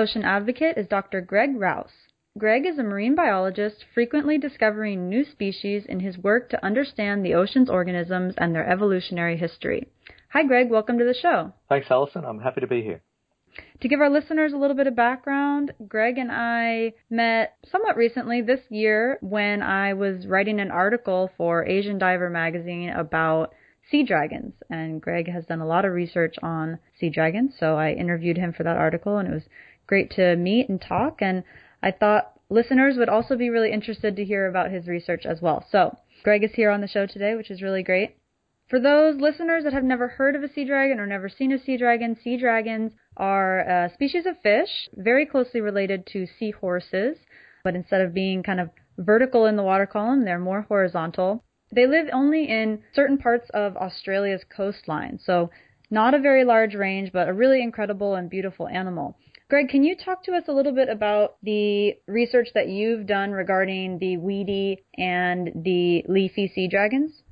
Ocean advocate is Dr. Greg Rouse. Greg is a marine biologist frequently discovering new species in his work to understand the ocean's organisms and their evolutionary history. Hi, Greg. Welcome to the show. Thanks, Allison. I'm happy to be here. To give our listeners a little bit of background, Greg and I met somewhat recently this year when I was writing an article for Asian Diver magazine about sea dragons. And Greg has done a lot of research on sea dragons, so I interviewed him for that article, and it was great to meet and talk. And I thought listeners would also be really interested to hear about his research as well. So Greg is here on the show today, which is really great. For those listeners that have never heard of a sea dragon or never seen a sea dragon, sea dragons are a species of fish very closely related to seahorses, but instead of being kind of vertical in the water column, they're more horizontal. They live only in certain parts of Australia's coastline, so not a very large range, but a really incredible and beautiful animal. Greg, can you talk to us a little bit about the research that you've done regarding the weedy and the leafy sea dragons?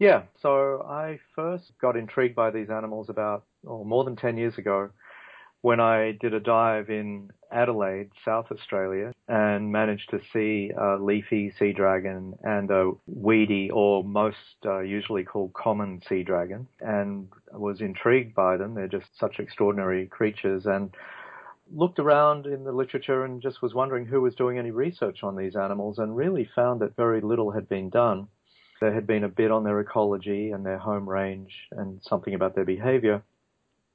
Yeah, so I first got intrigued by these animals about oh, more than 10 years ago when I did a dive in Adelaide, South Australia, and managed to see a leafy sea dragon and a weedy, or most uh, usually called common sea dragon, and was intrigued by them. They're just such extraordinary creatures, and looked around in the literature and just was wondering who was doing any research on these animals, and really found that very little had been done. There had been a bit on their ecology and their home range and something about their behavior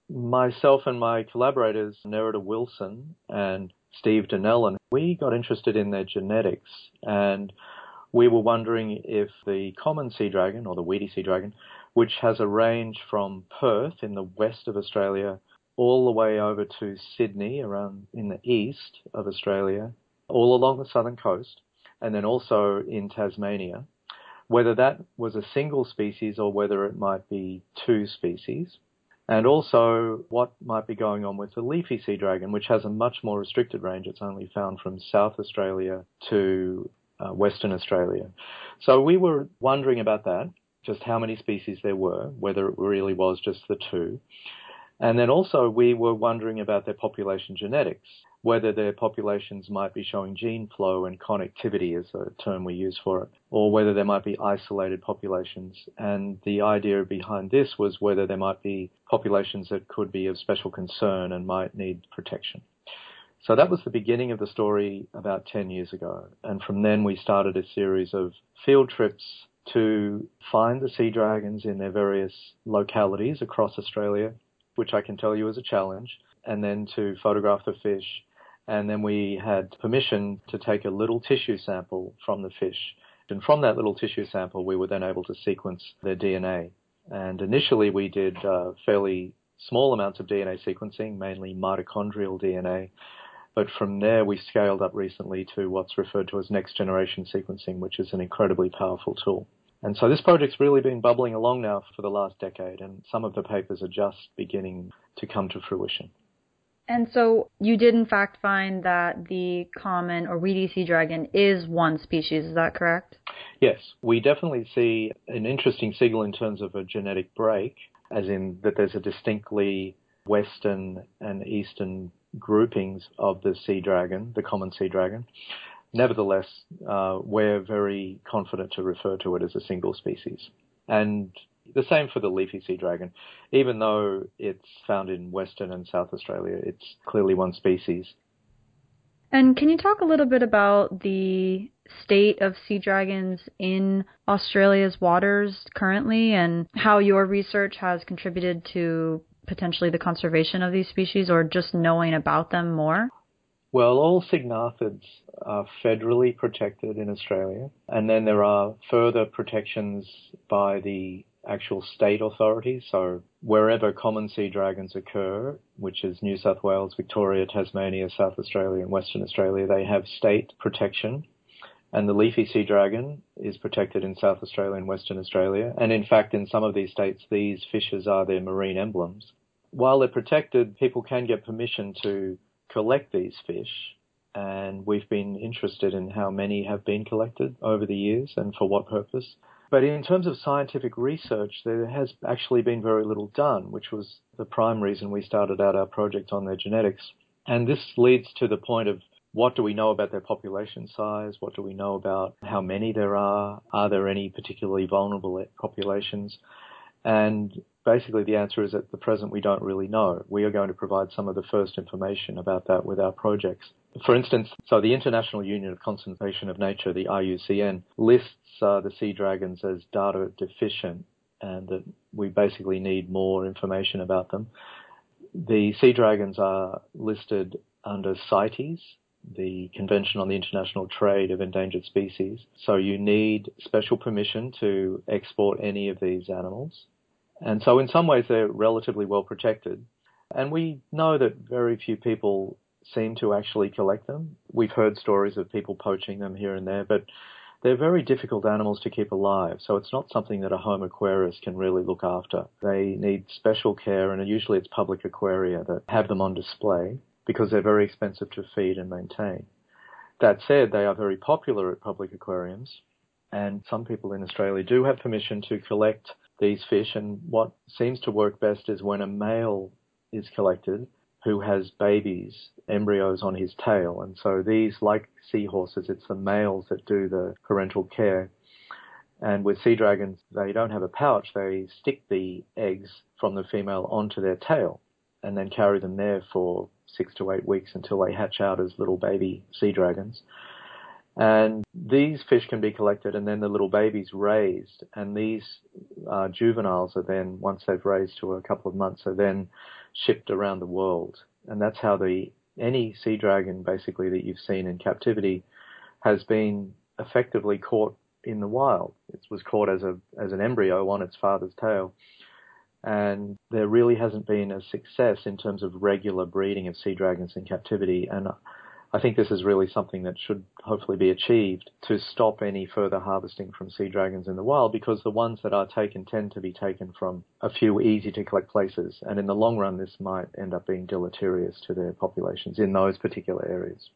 myself and my collaborators, Nerida Wilson and Steve Donnellan, we got interested in their genetics and we were wondering if the common sea dragon or the weedy sea dragon, which has a range from Perth in the west of Australia all the way over to Sydney around in the east of Australia, all along the southern coast, and then also in Tasmania, whether that was a single species or whether it might be two species and also what might be going on with the leafy sea dragon, which has a much more restricted range. It's only found from South Australia to uh, Western Australia. So we were wondering about that, just how many species there were, whether it really was just the two. And then also we were wondering about their population genetics whether their populations might be showing gene flow and connectivity is a term we use for it, or whether there might be isolated populations. And the idea behind this was whether there might be populations that could be of special concern and might need protection. So that was the beginning of the story about 10 years ago. And from then we started a series of field trips to find the sea dragons in their various localities across Australia, which I can tell you is a challenge, and then to photograph the fish and then we had permission to take a little tissue sample from the fish. And from that little tissue sample, we were then able to sequence their DNA. And initially, we did uh, fairly small amounts of DNA sequencing, mainly mitochondrial DNA. But from there, we scaled up recently to what's referred to as next generation sequencing, which is an incredibly powerful tool. And so this project's really been bubbling along now for the last decade, and some of the papers are just beginning to come to fruition. And so you did in fact find that the common or weedy sea dragon is one species, is that correct? Yes, we definitely see an interesting signal in terms of a genetic break, as in that there's a distinctly western and eastern groupings of the sea dragon, the common sea dragon. Nevertheless, uh, we're very confident to refer to it as a single species. And the same for the leafy sea dragon. Even though it's found in Western and South Australia, it's clearly one species. And can you talk a little bit about the state of sea dragons in Australia's waters currently and how your research has contributed to potentially the conservation of these species or just knowing about them more? Well, all syngnathids are federally protected in Australia, and then there are further protections by the actual state authorities. So wherever common sea dragons occur, which is New South Wales, Victoria, Tasmania, South Australia, and Western Australia, they have state protection. And the leafy sea dragon is protected in South Australia and Western Australia. And in fact, in some of these states, these fishes are their marine emblems. While they're protected, people can get permission to collect these fish and we've been interested in how many have been collected over the years and for what purpose. But in terms of scientific research, there has actually been very little done, which was the prime reason we started out our project on their genetics. And this leads to the point of what do we know about their population size? What do we know about how many there are? Are there any particularly vulnerable populations? And basically the answer is at the present we don't really know. We are going to provide some of the first information about that with our projects. For instance, so the International Union of Conservation of Nature, the IUCN, lists uh, the sea dragons as data deficient and that we basically need more information about them. The sea dragons are listed under CITES, the Convention on the International Trade of Endangered Species. So you need special permission to export any of these animals. And so in some ways they're relatively well protected. And we know that very few people seem to actually collect them. We've heard stories of people poaching them here and there, but they're very difficult animals to keep alive, so it's not something that a home aquarist can really look after. They need special care, and usually it's public aquaria that have them on display because they're very expensive to feed and maintain. That said, they are very popular at public aquariums, and some people in Australia do have permission to collect these fish, and what seems to work best is when a male is collected who has babies, embryos on his tail. And so these, like seahorses, it's the males that do the parental care. And with sea dragons, they don't have a pouch. They stick the eggs from the female onto their tail and then carry them there for six to eight weeks until they hatch out as little baby sea dragons. And these fish can be collected and then the little babies raised. And these uh, juveniles are then, once they've raised to a couple of months, are then shipped around the world. And that's how the any sea dragon basically that you've seen in captivity has been effectively caught in the wild. It was caught as a as an embryo on its father's tail. And there really hasn't been a success in terms of regular breeding of sea dragons in captivity. And I think this is really something that should hopefully be achieved to stop any further harvesting from sea dragons in the wild because the ones that are taken tend to be taken from a few easy to collect places. And in the long run, this might end up being deleterious to their populations in those particular areas.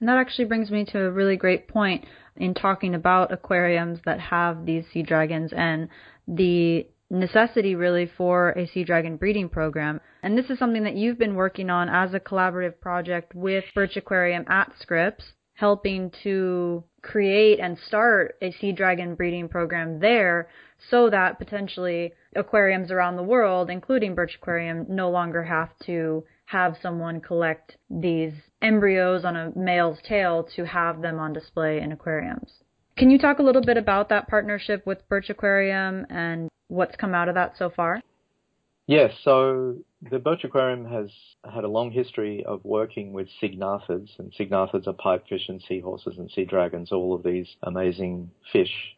And that actually brings me to a really great point in talking about aquariums that have these sea dragons and the necessity really for a sea dragon breeding program. And this is something that you've been working on as a collaborative project with Birch Aquarium at Scripps, helping to create and start a sea dragon breeding program there so that potentially aquariums around the world, including Birch Aquarium, no longer have to have someone collect these embryos on a male's tail to have them on display in aquariums. Can you talk a little bit about that partnership with Birch Aquarium and what's come out of that so far? Yes, so the Birch Aquarium has had a long history of working with syngnathids, and syngnathids are pipefish and seahorses and sea dragons, all of these amazing fish.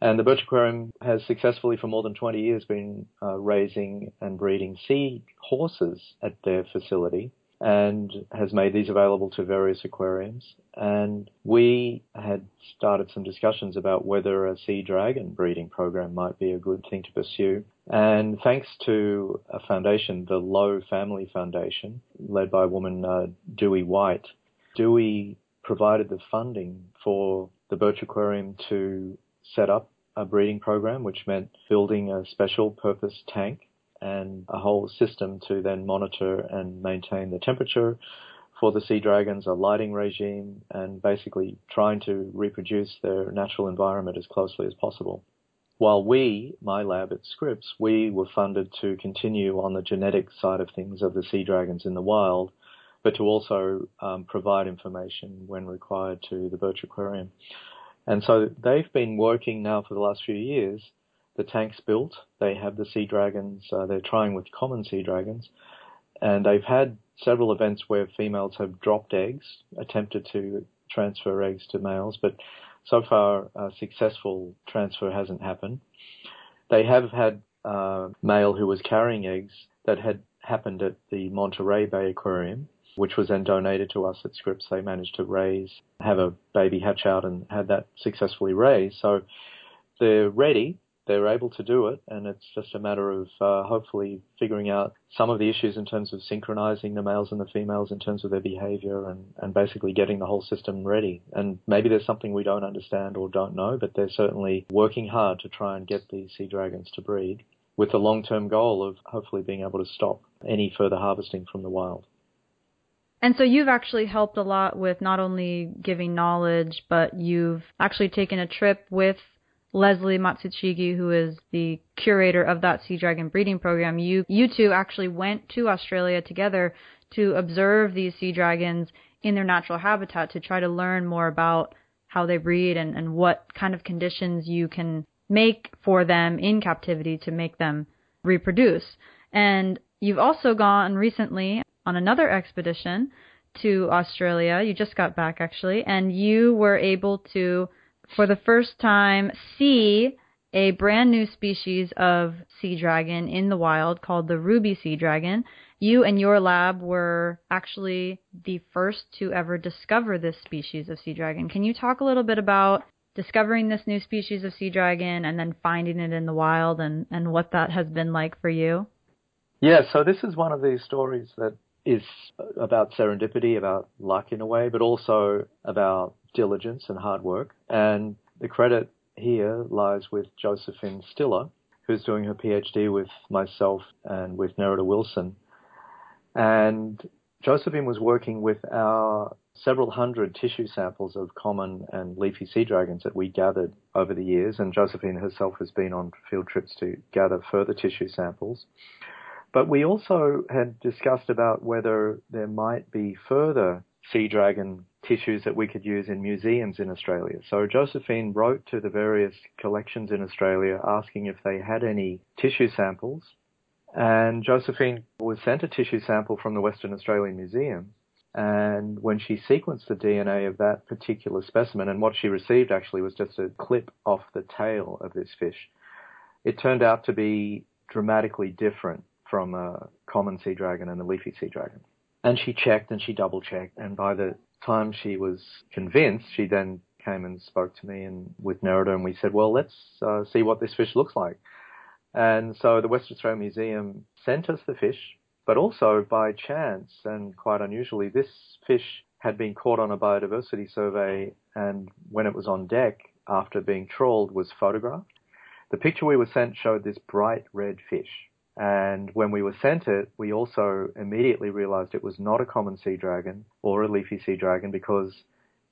And the Birch Aquarium has successfully, for more than 20 years, been uh, raising and breeding sea horses at their facility and has made these available to various aquariums. And we had started some discussions about whether a sea dragon breeding program might be a good thing to pursue. And thanks to a foundation, the Lowe Family Foundation, led by a woman, uh, Dewey White, Dewey provided the funding for the Birch Aquarium to set up a breeding program, which meant building a special purpose tank and a whole system to then monitor and maintain the temperature for the sea dragons, a lighting regime, and basically trying to reproduce their natural environment as closely as possible. While we, my lab at Scripps, we were funded to continue on the genetic side of things of the sea dragons in the wild, but to also um, provide information when required to the Birch Aquarium. And so they've been working now for the last few years the tank's built. They have the sea dragons. Uh, they're trying with common sea dragons, and they've had several events where females have dropped eggs, attempted to transfer eggs to males, but so far a successful transfer hasn't happened. They have had a male who was carrying eggs that had happened at the Monterey Bay Aquarium, which was then donated to us at Scripps. They managed to raise, have a baby hatch out and had that successfully raised. So they're ready they're able to do it, and it's just a matter of uh, hopefully figuring out some of the issues in terms of synchronizing the males and the females in terms of their behavior and, and basically getting the whole system ready. And maybe there's something we don't understand or don't know, but they're certainly working hard to try and get these sea dragons to breed with the long-term goal of hopefully being able to stop any further harvesting from the wild. And so you've actually helped a lot with not only giving knowledge, but you've actually taken a trip with Leslie Matsushige, who is the curator of that sea dragon breeding program, you you two actually went to Australia together to observe these sea dragons in their natural habitat to try to learn more about how they breed and, and what kind of conditions you can make for them in captivity to make them reproduce. And you've also gone recently on another expedition to Australia. You just got back actually, and you were able to for the first time see a brand new species of sea dragon in the wild called the ruby sea dragon. You and your lab were actually the first to ever discover this species of sea dragon. Can you talk a little bit about discovering this new species of sea dragon and then finding it in the wild and, and what that has been like for you? Yeah, so this is one of these stories that is about serendipity, about luck in a way, but also about diligence and hard work. And the credit here lies with Josephine Stiller, who's doing her PhD with myself and with Nerida Wilson. And Josephine was working with our several hundred tissue samples of common and leafy sea dragons that we gathered over the years, and Josephine herself has been on field trips to gather further tissue samples. But we also had discussed about whether there might be further sea dragon tissues that we could use in museums in Australia. So Josephine wrote to the various collections in Australia asking if they had any tissue samples. And Josephine was sent a tissue sample from the Western Australian Museum. And when she sequenced the DNA of that particular specimen, and what she received actually was just a clip off the tail of this fish, it turned out to be dramatically different from a common sea dragon and a leafy sea dragon. And she checked and she double checked. And by the time she was convinced, she then came and spoke to me and with Nerida, and we said, well, let's uh, see what this fish looks like. And so the Western Australia Museum sent us the fish, but also by chance and quite unusually, this fish had been caught on a biodiversity survey, and when it was on deck after being trawled, was photographed. The picture we were sent showed this bright red fish, and when we were sent it, we also immediately realized it was not a common sea dragon or a leafy sea dragon because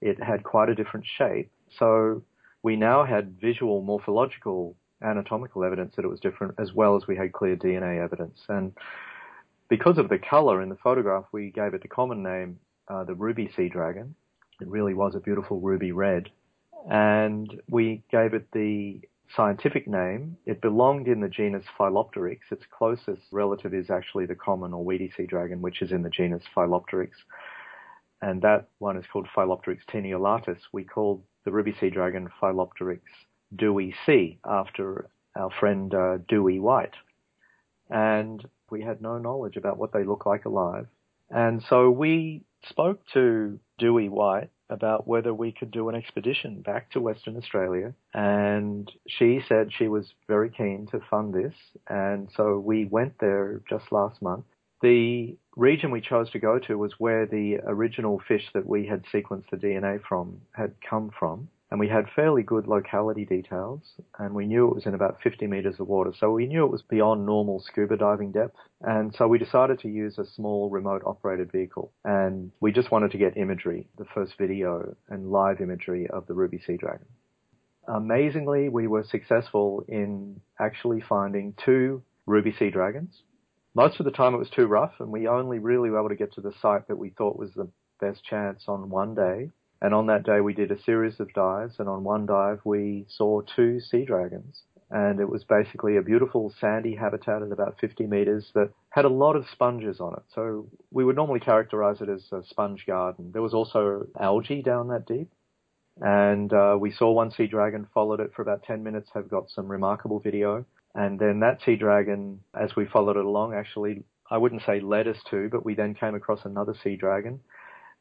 it had quite a different shape. So we now had visual morphological anatomical evidence that it was different as well as we had clear DNA evidence. And because of the color in the photograph, we gave it the common name, uh, the ruby sea dragon. It really was a beautiful ruby red. And we gave it the scientific name. It belonged in the genus Phyllopteryx. Its closest relative is actually the common or weedy sea dragon, which is in the genus Phyllopteryx. And that one is called Phyllopteryx taeniolatus. We called the ruby sea dragon Phyllopteryx Dewey C after our friend uh, Dewey White. And we had no knowledge about what they look like alive. And so we spoke to Dewey White about whether we could do an expedition back to Western Australia. And she said she was very keen to fund this. And so we went there just last month. The region we chose to go to was where the original fish that we had sequenced the DNA from had come from and we had fairly good locality details, and we knew it was in about 50 meters of water, so we knew it was beyond normal scuba diving depth, and so we decided to use a small remote operated vehicle, and we just wanted to get imagery, the first video and live imagery of the ruby sea dragon. Amazingly, we were successful in actually finding two ruby sea dragons. Most of the time it was too rough, and we only really were able to get to the site that we thought was the best chance on one day, and on that day, we did a series of dives, and on one dive, we saw two sea dragons. And it was basically a beautiful sandy habitat at about 50 meters that had a lot of sponges on it. So we would normally characterize it as a sponge garden. There was also algae down that deep. And uh, we saw one sea dragon, followed it for about 10 minutes, have got some remarkable video. And then that sea dragon, as we followed it along, actually, I wouldn't say led us to, but we then came across another sea dragon.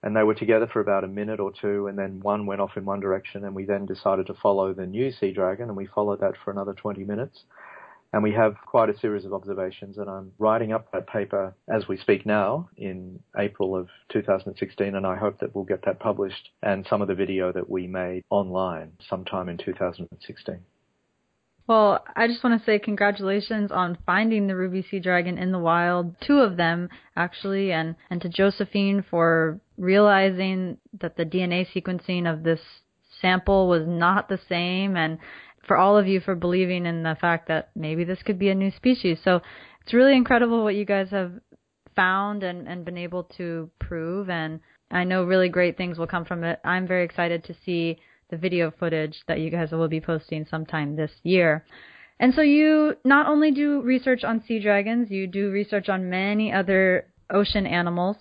And they were together for about a minute or two, and then one went off in one direction, and we then decided to follow the new sea dragon, and we followed that for another 20 minutes. And we have quite a series of observations, and I'm writing up that paper as we speak now in April of 2016, and I hope that we'll get that published and some of the video that we made online sometime in 2016. Well, I just want to say congratulations on finding the ruby sea dragon in the wild, two of them actually, and and to Josephine for realizing that the DNA sequencing of this sample was not the same and for all of you for believing in the fact that maybe this could be a new species. So it's really incredible what you guys have found and, and been able to prove. And I know really great things will come from it. I'm very excited to see the video footage that you guys will be posting sometime this year. And so you not only do research on sea dragons, you do research on many other ocean animals.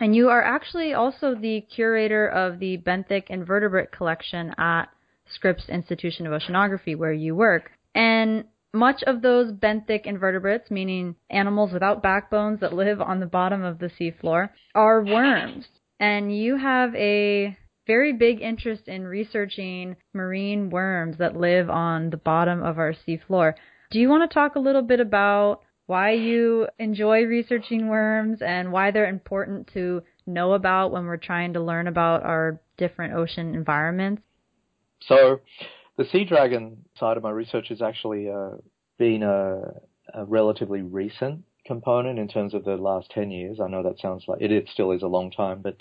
And you are actually also the curator of the benthic invertebrate collection at Scripps Institution of Oceanography, where you work. And much of those benthic invertebrates, meaning animals without backbones that live on the bottom of the seafloor, are worms. And you have a very big interest in researching marine worms that live on the bottom of our seafloor. Do you want to talk a little bit about why you enjoy researching worms and why they're important to know about when we're trying to learn about our different ocean environments? So the sea dragon side of my research has actually uh, been a, a, relatively recent component in terms of the last 10 years. I know that sounds like it, it still is a long time, but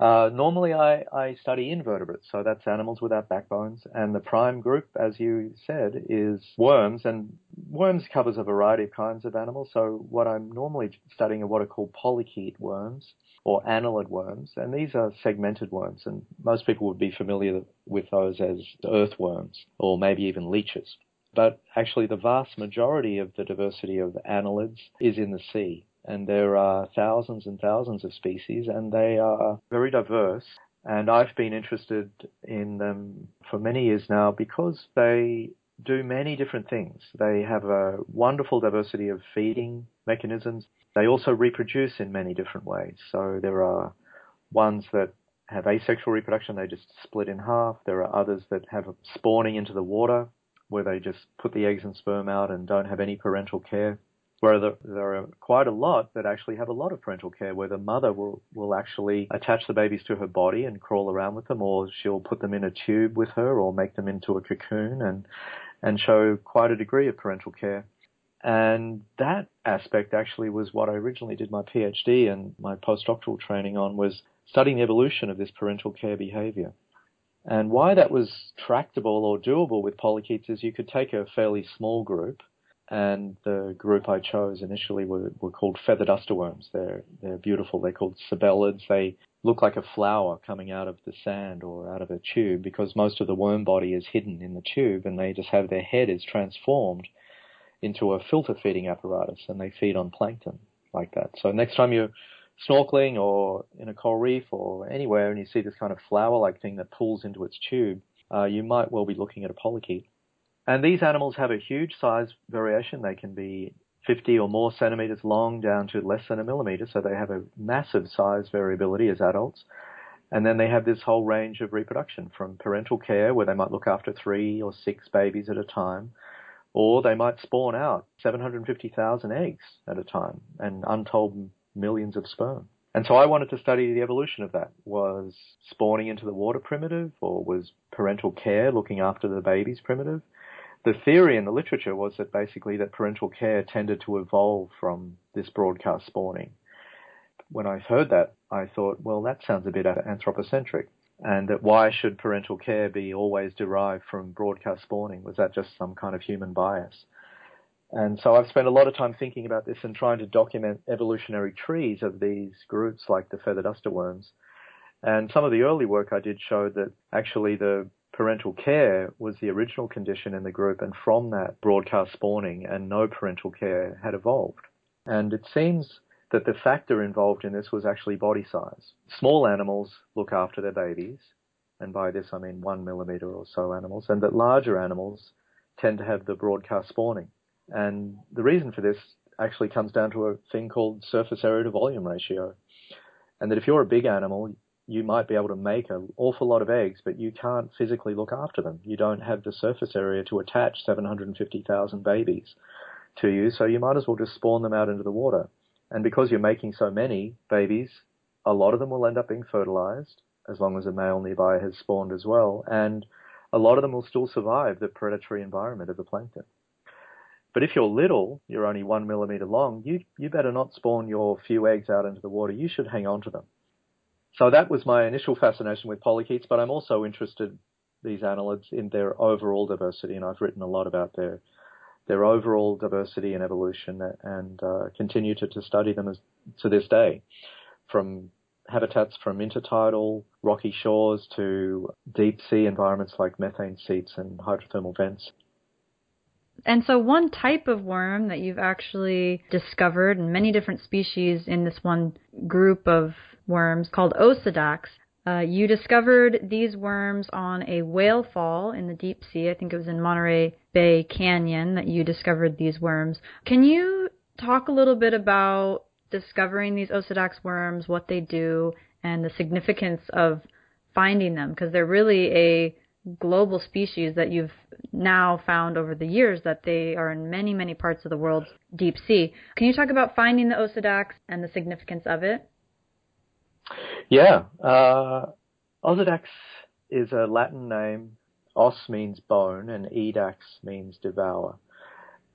uh, normally I, I study invertebrates, so that's animals without backbones, and the prime group, as you said, is worms, and worms covers a variety of kinds of animals, so what I'm normally studying are what are called polychaete worms, or annelid worms, and these are segmented worms, and most people would be familiar with those as earthworms, or maybe even leeches. But actually, the vast majority of the diversity of annelids is in the sea, and there are thousands and thousands of species, and they are very diverse. And I've been interested in them for many years now because they do many different things. They have a wonderful diversity of feeding mechanisms. They also reproduce in many different ways. So there are ones that have asexual reproduction, they just split in half. There are others that have spawning into the water, where they just put the eggs and sperm out and don't have any parental care. Where there, there are quite a lot that actually have a lot of parental care, where the mother will, will actually attach the babies to her body and crawl around with them, or she'll put them in a tube with her, or make them into a cocoon and and show quite a degree of parental care. And that aspect actually was what I originally did my PhD and my postdoctoral training on was studying the evolution of this parental care behavior. And why that was tractable or doable with polychaetes is you could take a fairly small group, and the group I chose initially were, were called feather duster worms. They're they're beautiful. They're called sabellids. They look like a flower coming out of the sand or out of a tube because most of the worm body is hidden in the tube, and they just have their head is transformed into a filter feeding apparatus and they feed on plankton like that. So next time you're snorkeling or in a coral reef or anywhere and you see this kind of flower-like thing that pulls into its tube, uh, you might well be looking at a polychaete. And these animals have a huge size variation. They can be 50 or more centimeters long down to less than a millimeter, so they have a massive size variability as adults. And then they have this whole range of reproduction from parental care, where they might look after three or six babies at a time, or they might spawn out 750,000 eggs at a time and untold millions of sperm. And so I wanted to study the evolution of that. Was spawning into the water primitive or was parental care looking after the babies primitive? The theory in the literature was that basically that parental care tended to evolve from this broadcast spawning. When I heard that, I thought, well, that sounds a bit anthropocentric and that why should parental care be always derived from broadcast spawning? Was that just some kind of human bias? And so I've spent a lot of time thinking about this and trying to document evolutionary trees of these groups like the feather duster worms. And some of the early work I did showed that actually the parental care was the original condition in the group and from that broadcast spawning and no parental care had evolved. And it seems that the factor involved in this was actually body size. Small animals look after their babies, and by this I mean one millimeter or so animals, and that larger animals tend to have the broadcast spawning. And the reason for this actually comes down to a thing called surface area to volume ratio. And that if you're a big animal, you might be able to make an awful lot of eggs, but you can't physically look after them. You don't have the surface area to attach 750,000 babies to you, so you might as well just spawn them out into the water. And because you're making so many babies, a lot of them will end up being fertilized, as long as a male nearby has spawned as well, and a lot of them will still survive the predatory environment of the plankton. But if you're little, you're only one millimeter long, you, you better not spawn your few eggs out into the water. You should hang on to them. So that was my initial fascination with polychaetes, but I'm also interested, these annelids, in their overall diversity, and I've written a lot about their their overall diversity and evolution and uh, continue to, to study them as, to this day, from habitats from intertidal rocky shores to deep sea environments like methane seeps and hydrothermal vents. And so, one type of worm that you've actually discovered, and many different species in this one group of worms called Osedax, uh, you discovered these worms on a whale fall in the deep sea. I think it was in Monterey Bay Canyon that you discovered these worms. Can you talk a little bit about discovering these Osedax worms, what they do, and the significance of finding them? Because they're really a global species that you've now found over the years that they are in many, many parts of the world's deep sea. Can you talk about finding the Osedax and the significance of it? Yeah. Uh, Osedax is a Latin name. Os means bone and edax means devour.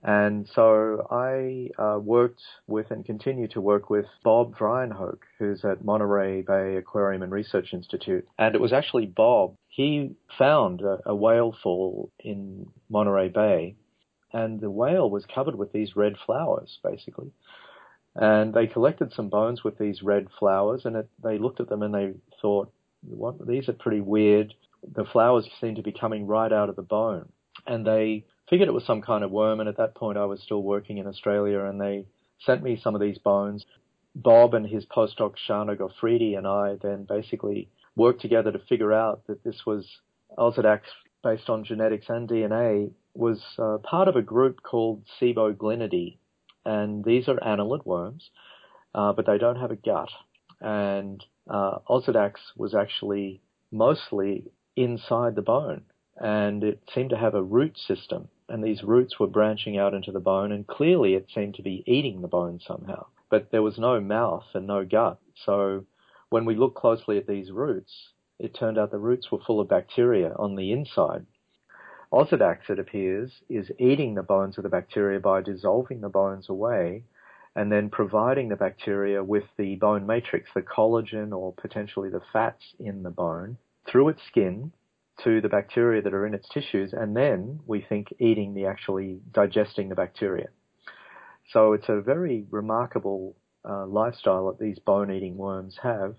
And so I uh, worked with and continue to work with Bob Vrijenhoek, who's at Monterey Bay Aquarium and Research Institute. And it was actually Bob. He found a, a whale fall in Monterey Bay, and the whale was covered with these red flowers, basically. And they collected some bones with these red flowers, and it, they looked at them and they thought, "What? These are pretty weird. The flowers seem to be coming right out of the bone." And they figured it was some kind of worm, and at that point I was still working in Australia, and they sent me some of these bones. Bob and his postdoc Shana Goffredi and I then basically worked together to figure out that this was Osedax based on genetics and DNA was uh, part of a group called Siboglinidae, and these are annelid worms, uh, but they don't have a gut. And uh, was actually mostly inside the bone, and it seemed to have a root system. And these roots were branching out into the bone, and clearly it seemed to be eating the bone somehow. But there was no mouth and no gut, so when we looked closely at these roots, it turned out the roots were full of bacteria on the inside. Osedax, it appears, is eating the bones of the bacteria by dissolving the bones away and then providing the bacteria with the bone matrix, the collagen or potentially the fats in the bone, through its skin to the bacteria that are in its tissues, and then we think eating the actually digesting the bacteria. So it's a very remarkable uh, lifestyle that these bone-eating worms have.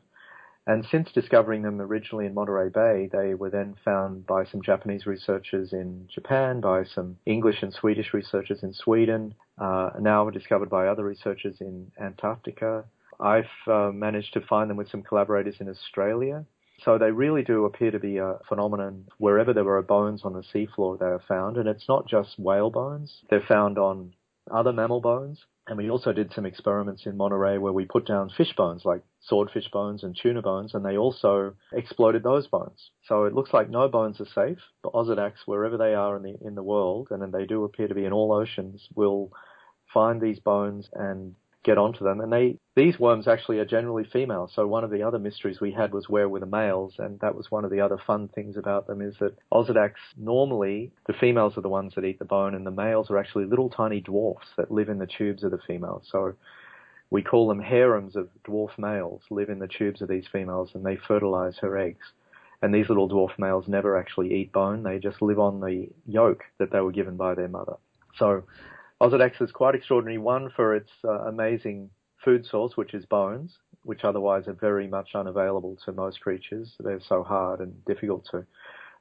And since discovering them originally in Monterey Bay, they were then found by some Japanese researchers in Japan, by some English and Swedish researchers in Sweden, uh, now discovered by other researchers in Antarctica. I've uh, managed to find them with some collaborators in Australia so they really do appear to be a phenomenon wherever there are bones on the seafloor they are found. And it's not just whale bones. They're found on other mammal bones. And we also did some experiments in Monterey where we put down fish bones like swordfish bones and tuna bones and they also exploded those bones. So it looks like no bones are safe, but Osedax, wherever they are in the, in the world, and they do appear to be in all oceans, will find these bones and get onto them. And they these worms actually are generally female. So one of the other mysteries we had was where were the males, and that was one of the other fun things about them is that Osedax normally the females are the ones that eat the bone, and the males are actually little tiny dwarfs that live in the tubes of the females. So we call them harems of dwarf males live in the tubes of these females, and they fertilize her eggs. And these little dwarf males never actually eat bone; they just live on the yolk that they were given by their mother. So Osedax is quite extraordinary, one for its uh, amazing food source, which is bones, which otherwise are very much unavailable to most creatures. They're so hard and difficult to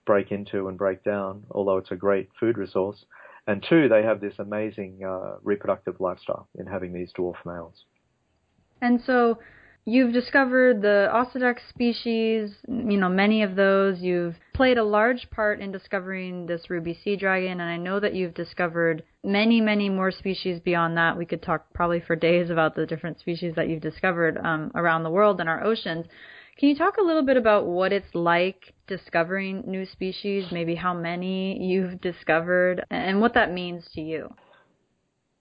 break into and break down, although it's a great food resource. And two, they have this amazing uh, reproductive lifestyle in having these dwarf males. And so You've discovered the Osedax species, you know, many of those. You've played a large part in discovering this ruby sea dragon, and I know that you've discovered many, many more species beyond that. We could talk probably for days about the different species that you've discovered um, around the world and our oceans. Can you talk a little bit about what it's like discovering new species, maybe how many you've discovered, and what that means to you?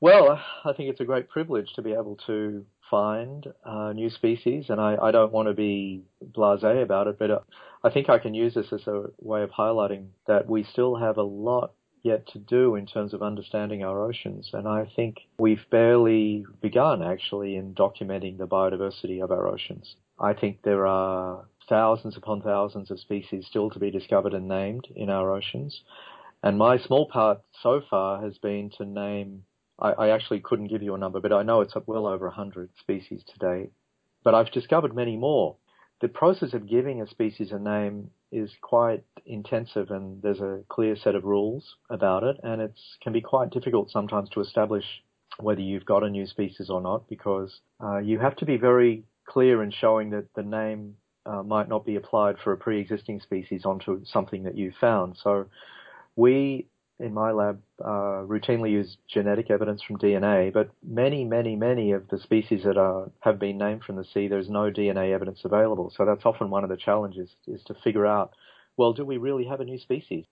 Well, I think it's a great privilege to be able to find uh, new species, and I, I don't want to be blasé about it, but uh, I think I can use this as a way of highlighting that we still have a lot yet to do in terms of understanding our oceans, and I think we've barely begun actually in documenting the biodiversity of our oceans. I think there are thousands upon thousands of species still to be discovered and named in our oceans. And my small part so far has been to name I, I actually couldn't give you a number, but I know it's well over 100 species today. But I've discovered many more. The process of giving a species a name is quite intensive and there's a clear set of rules about it and it can be quite difficult sometimes to establish whether you've got a new species or not because uh, you have to be very clear in showing that the name uh, might not be applied for a pre-existing species onto something that you found. So we in my lab uh, routinely use genetic evidence from DNA, but many, many, many of the species that are, have been named from the sea, there's no DNA evidence available. So that's often one of the challenges is to figure out, well, do we really have a new species?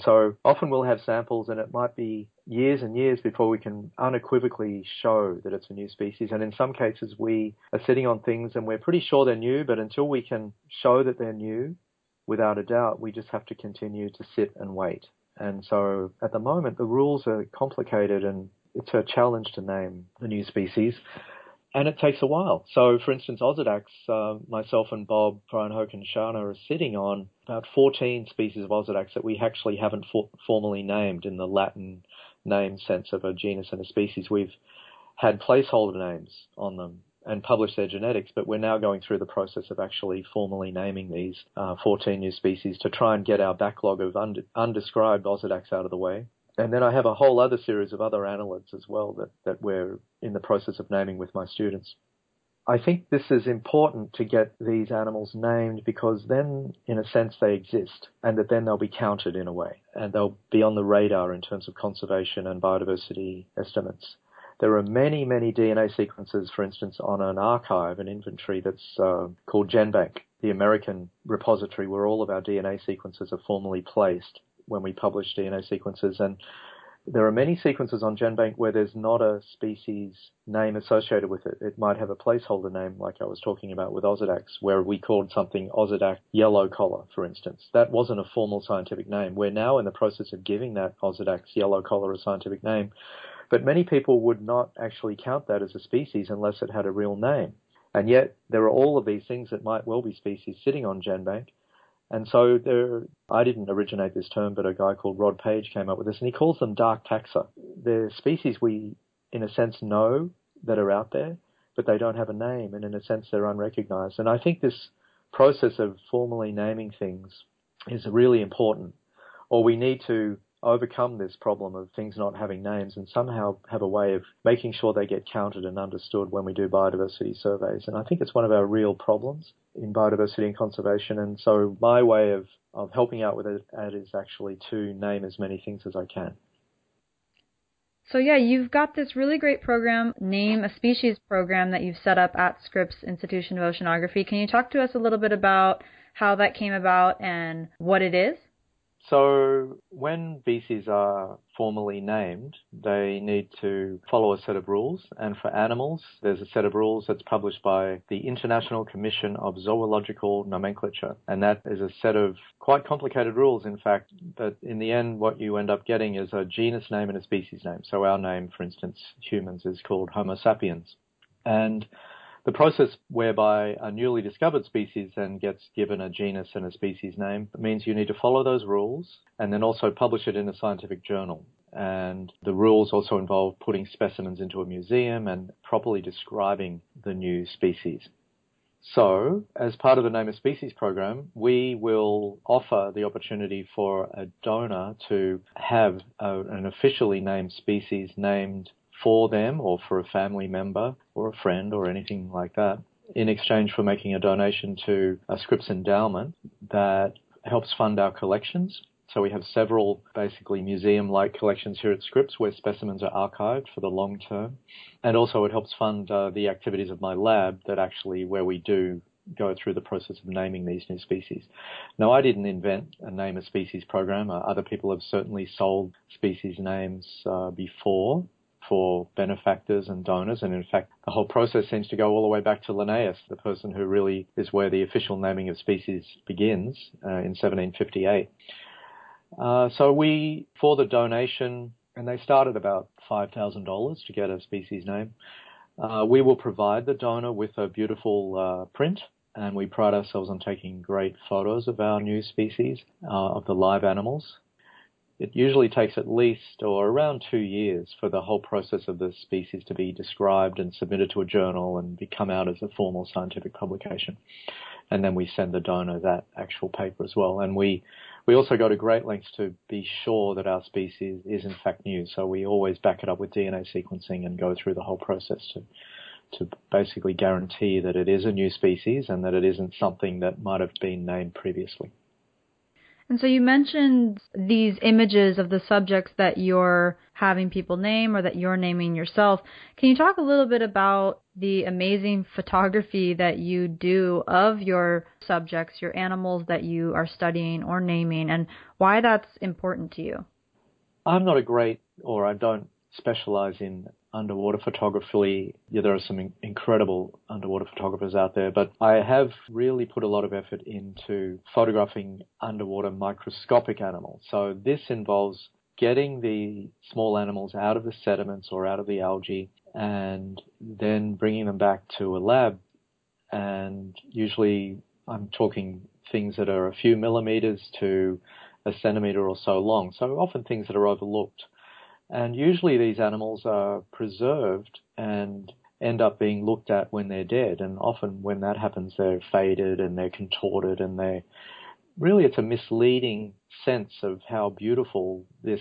So often we'll have samples and it might be years and years before we can unequivocally show that it's a new species. And in some cases we are sitting on things and we're pretty sure they're new, but until we can show that they're new, without a doubt, we just have to continue to sit and wait. And so at the moment, the rules are complicated and it's a challenge to name the new species. And it takes a while. So, for instance, Osedax, uh, myself and Bob, Vrijenhoek and Shana are sitting on about 14 species of Osedax that we actually haven't for- formally named in the Latin name sense of a genus and a species. We've had placeholder names on them and publish their genetics, but we're now going through the process of actually formally naming these uh, 14 new species to try and get our backlog of und- undescribed Osedax out of the way. And then I have a whole other series of other annelids as well that, that we're in the process of naming with my students. I think this is important to get these animals named because then, in a sense, they exist and that then they'll be counted in a way and they'll be on the radar in terms of conservation and biodiversity estimates. There are many, many DNA sequences, for instance, on an archive, an inventory that's uh, called GenBank, the American repository where all of our DNA sequences are formally placed when we publish DNA sequences. And there are many sequences on GenBank where there's not a species name associated with it. It might have a placeholder name, like I was talking about with Osedax, where we called something Osedax yellow collar, for instance. That wasn't a formal scientific name. We're now in the process of giving that Osedax yellow collar a scientific name. But many people would not actually count that as a species unless it had a real name. And yet there are all of these things that might well be species sitting on GenBank. And so there, I didn't originate this term, but a guy called Rod Page came up with this, and he calls them dark taxa. They're species we, in a sense, know that are out there, but they don't have a name, and in a sense, they're unrecognized. And I think this process of formally naming things is really important, or we need to overcome this problem of things not having names and somehow have a way of making sure they get counted and understood when we do biodiversity surveys. And I think it's one of our real problems in biodiversity and conservation. And so my way of, of helping out with it is actually to name as many things as I can. So yeah, you've got this really great program, Name a Species program that you've set up at Scripps Institution of Oceanography. Can you talk to us a little bit about how that came about and what it is? So when species are formally named, they need to follow a set of rules. And for animals, there's a set of rules that's published by the International Commission of Zoological Nomenclature. And that is a set of quite complicated rules, in fact, but in the end, what you end up getting is a genus name and a species name. So our name, for instance, humans, is called Homo sapiens. And the process whereby a newly discovered species then gets given a genus and a species name means you need to follow those rules and then also publish it in a scientific journal. And the rules also involve putting specimens into a museum and properly describing the new species. So, as part of the Name a Species program, we will offer the opportunity for a donor to have a, an officially named species named for them or for a family member or a friend or anything like that. in exchange for making a donation to a Scripps endowment that helps fund our collections. So we have several basically museum-like collections here at Scripps where specimens are archived for the long term. And also it helps fund uh, the activities of my lab that actually where we do go through the process of naming these new species. Now, I didn't invent a name a species program. Uh, other people have certainly sold species names uh, before for benefactors and donors. And in fact, the whole process seems to go all the way back to Linnaeus, the person who really is where the official naming of species begins uh, in 1758. Uh, so we, for the donation, and they started about $5,000 to get a species name. Uh, we will provide the donor with a beautiful uh, print, and we pride ourselves on taking great photos of our new species, uh, of the live animals. It usually takes at least or around two years for the whole process of the species to be described and submitted to a journal and become out as a formal scientific publication. And then we send the donor that actual paper as well. And we we also go to great lengths to be sure that our species is in fact new. So we always back it up with DNA sequencing and go through the whole process to to basically guarantee that it is a new species and that it isn't something that might have been named previously. And so you mentioned these images of the subjects that you're having people name or that you're naming yourself. Can you talk a little bit about the amazing photography that you do of your subjects, your animals that you are studying or naming, and why that's important to you? I'm not a great, or I don't specialize in underwater photography. Yeah, there are some incredible underwater photographers out there, but I have really put a lot of effort into photographing underwater microscopic animals. So this involves getting the small animals out of the sediments or out of the algae and then bringing them back to a lab. And usually I'm talking things that are a few millimeters to a centimeter or so long. So often things that are overlooked. And usually these animals are preserved and end up being looked at when they're dead. And often when that happens, they're faded and they're contorted and they're really, it's a misleading sense of how beautiful this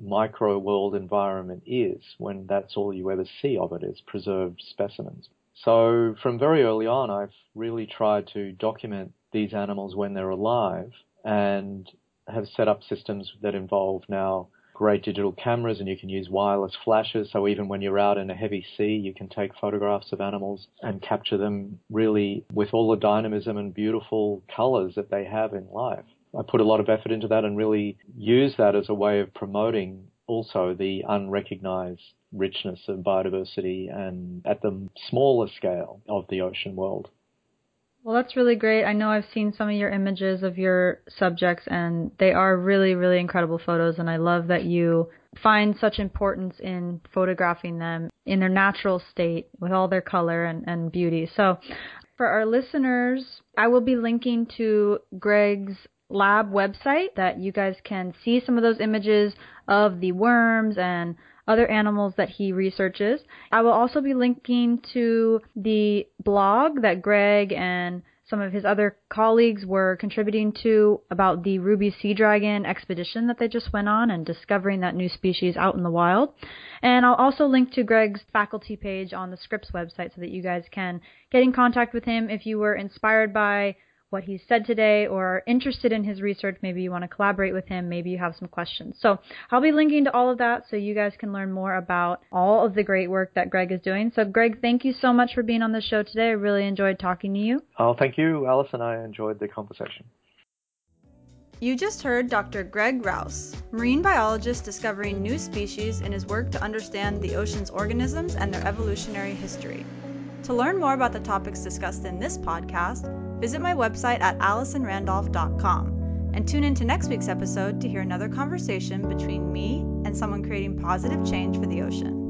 micro world environment is when that's all you ever see of it is preserved specimens. So from very early on, I've really tried to document these animals when they're alive and have set up systems that involve now great digital cameras and you can use wireless flashes. So even when you're out in a heavy sea, you can take photographs of animals and capture them really with all the dynamism and beautiful colors that they have in life. I put a lot of effort into that and really use that as a way of promoting also the unrecognized richness of biodiversity and at the smaller scale of the ocean world. Well, that's really great. I know I've seen some of your images of your subjects, and they are really, really incredible photos. And I love that you find such importance in photographing them in their natural state with all their color and, and beauty. So, for our listeners, I will be linking to Greg's lab website that you guys can see some of those images of the worms and other animals that he researches. I will also be linking to the blog that Greg and some of his other colleagues were contributing to about the ruby sea dragon expedition that they just went on and discovering that new species out in the wild. And I'll also link to Greg's faculty page on the Scripps website so that you guys can get in contact with him if you were inspired by what he said today or are interested in his research, maybe you want to collaborate with him, maybe you have some questions. So I'll be linking to all of that so you guys can learn more about all of the great work that Greg is doing. So Greg, thank you so much for being on the show today. I really enjoyed talking to you. Oh, thank you, Alison. I enjoyed the conversation. You just heard Dr. Greg Rouse, marine biologist discovering new species in his work to understand the ocean's organisms and their evolutionary history. To learn more about the topics discussed in this podcast, visit my website at alisonrandolph.com and tune in to next week's episode to hear another conversation between me and someone creating positive change for the ocean.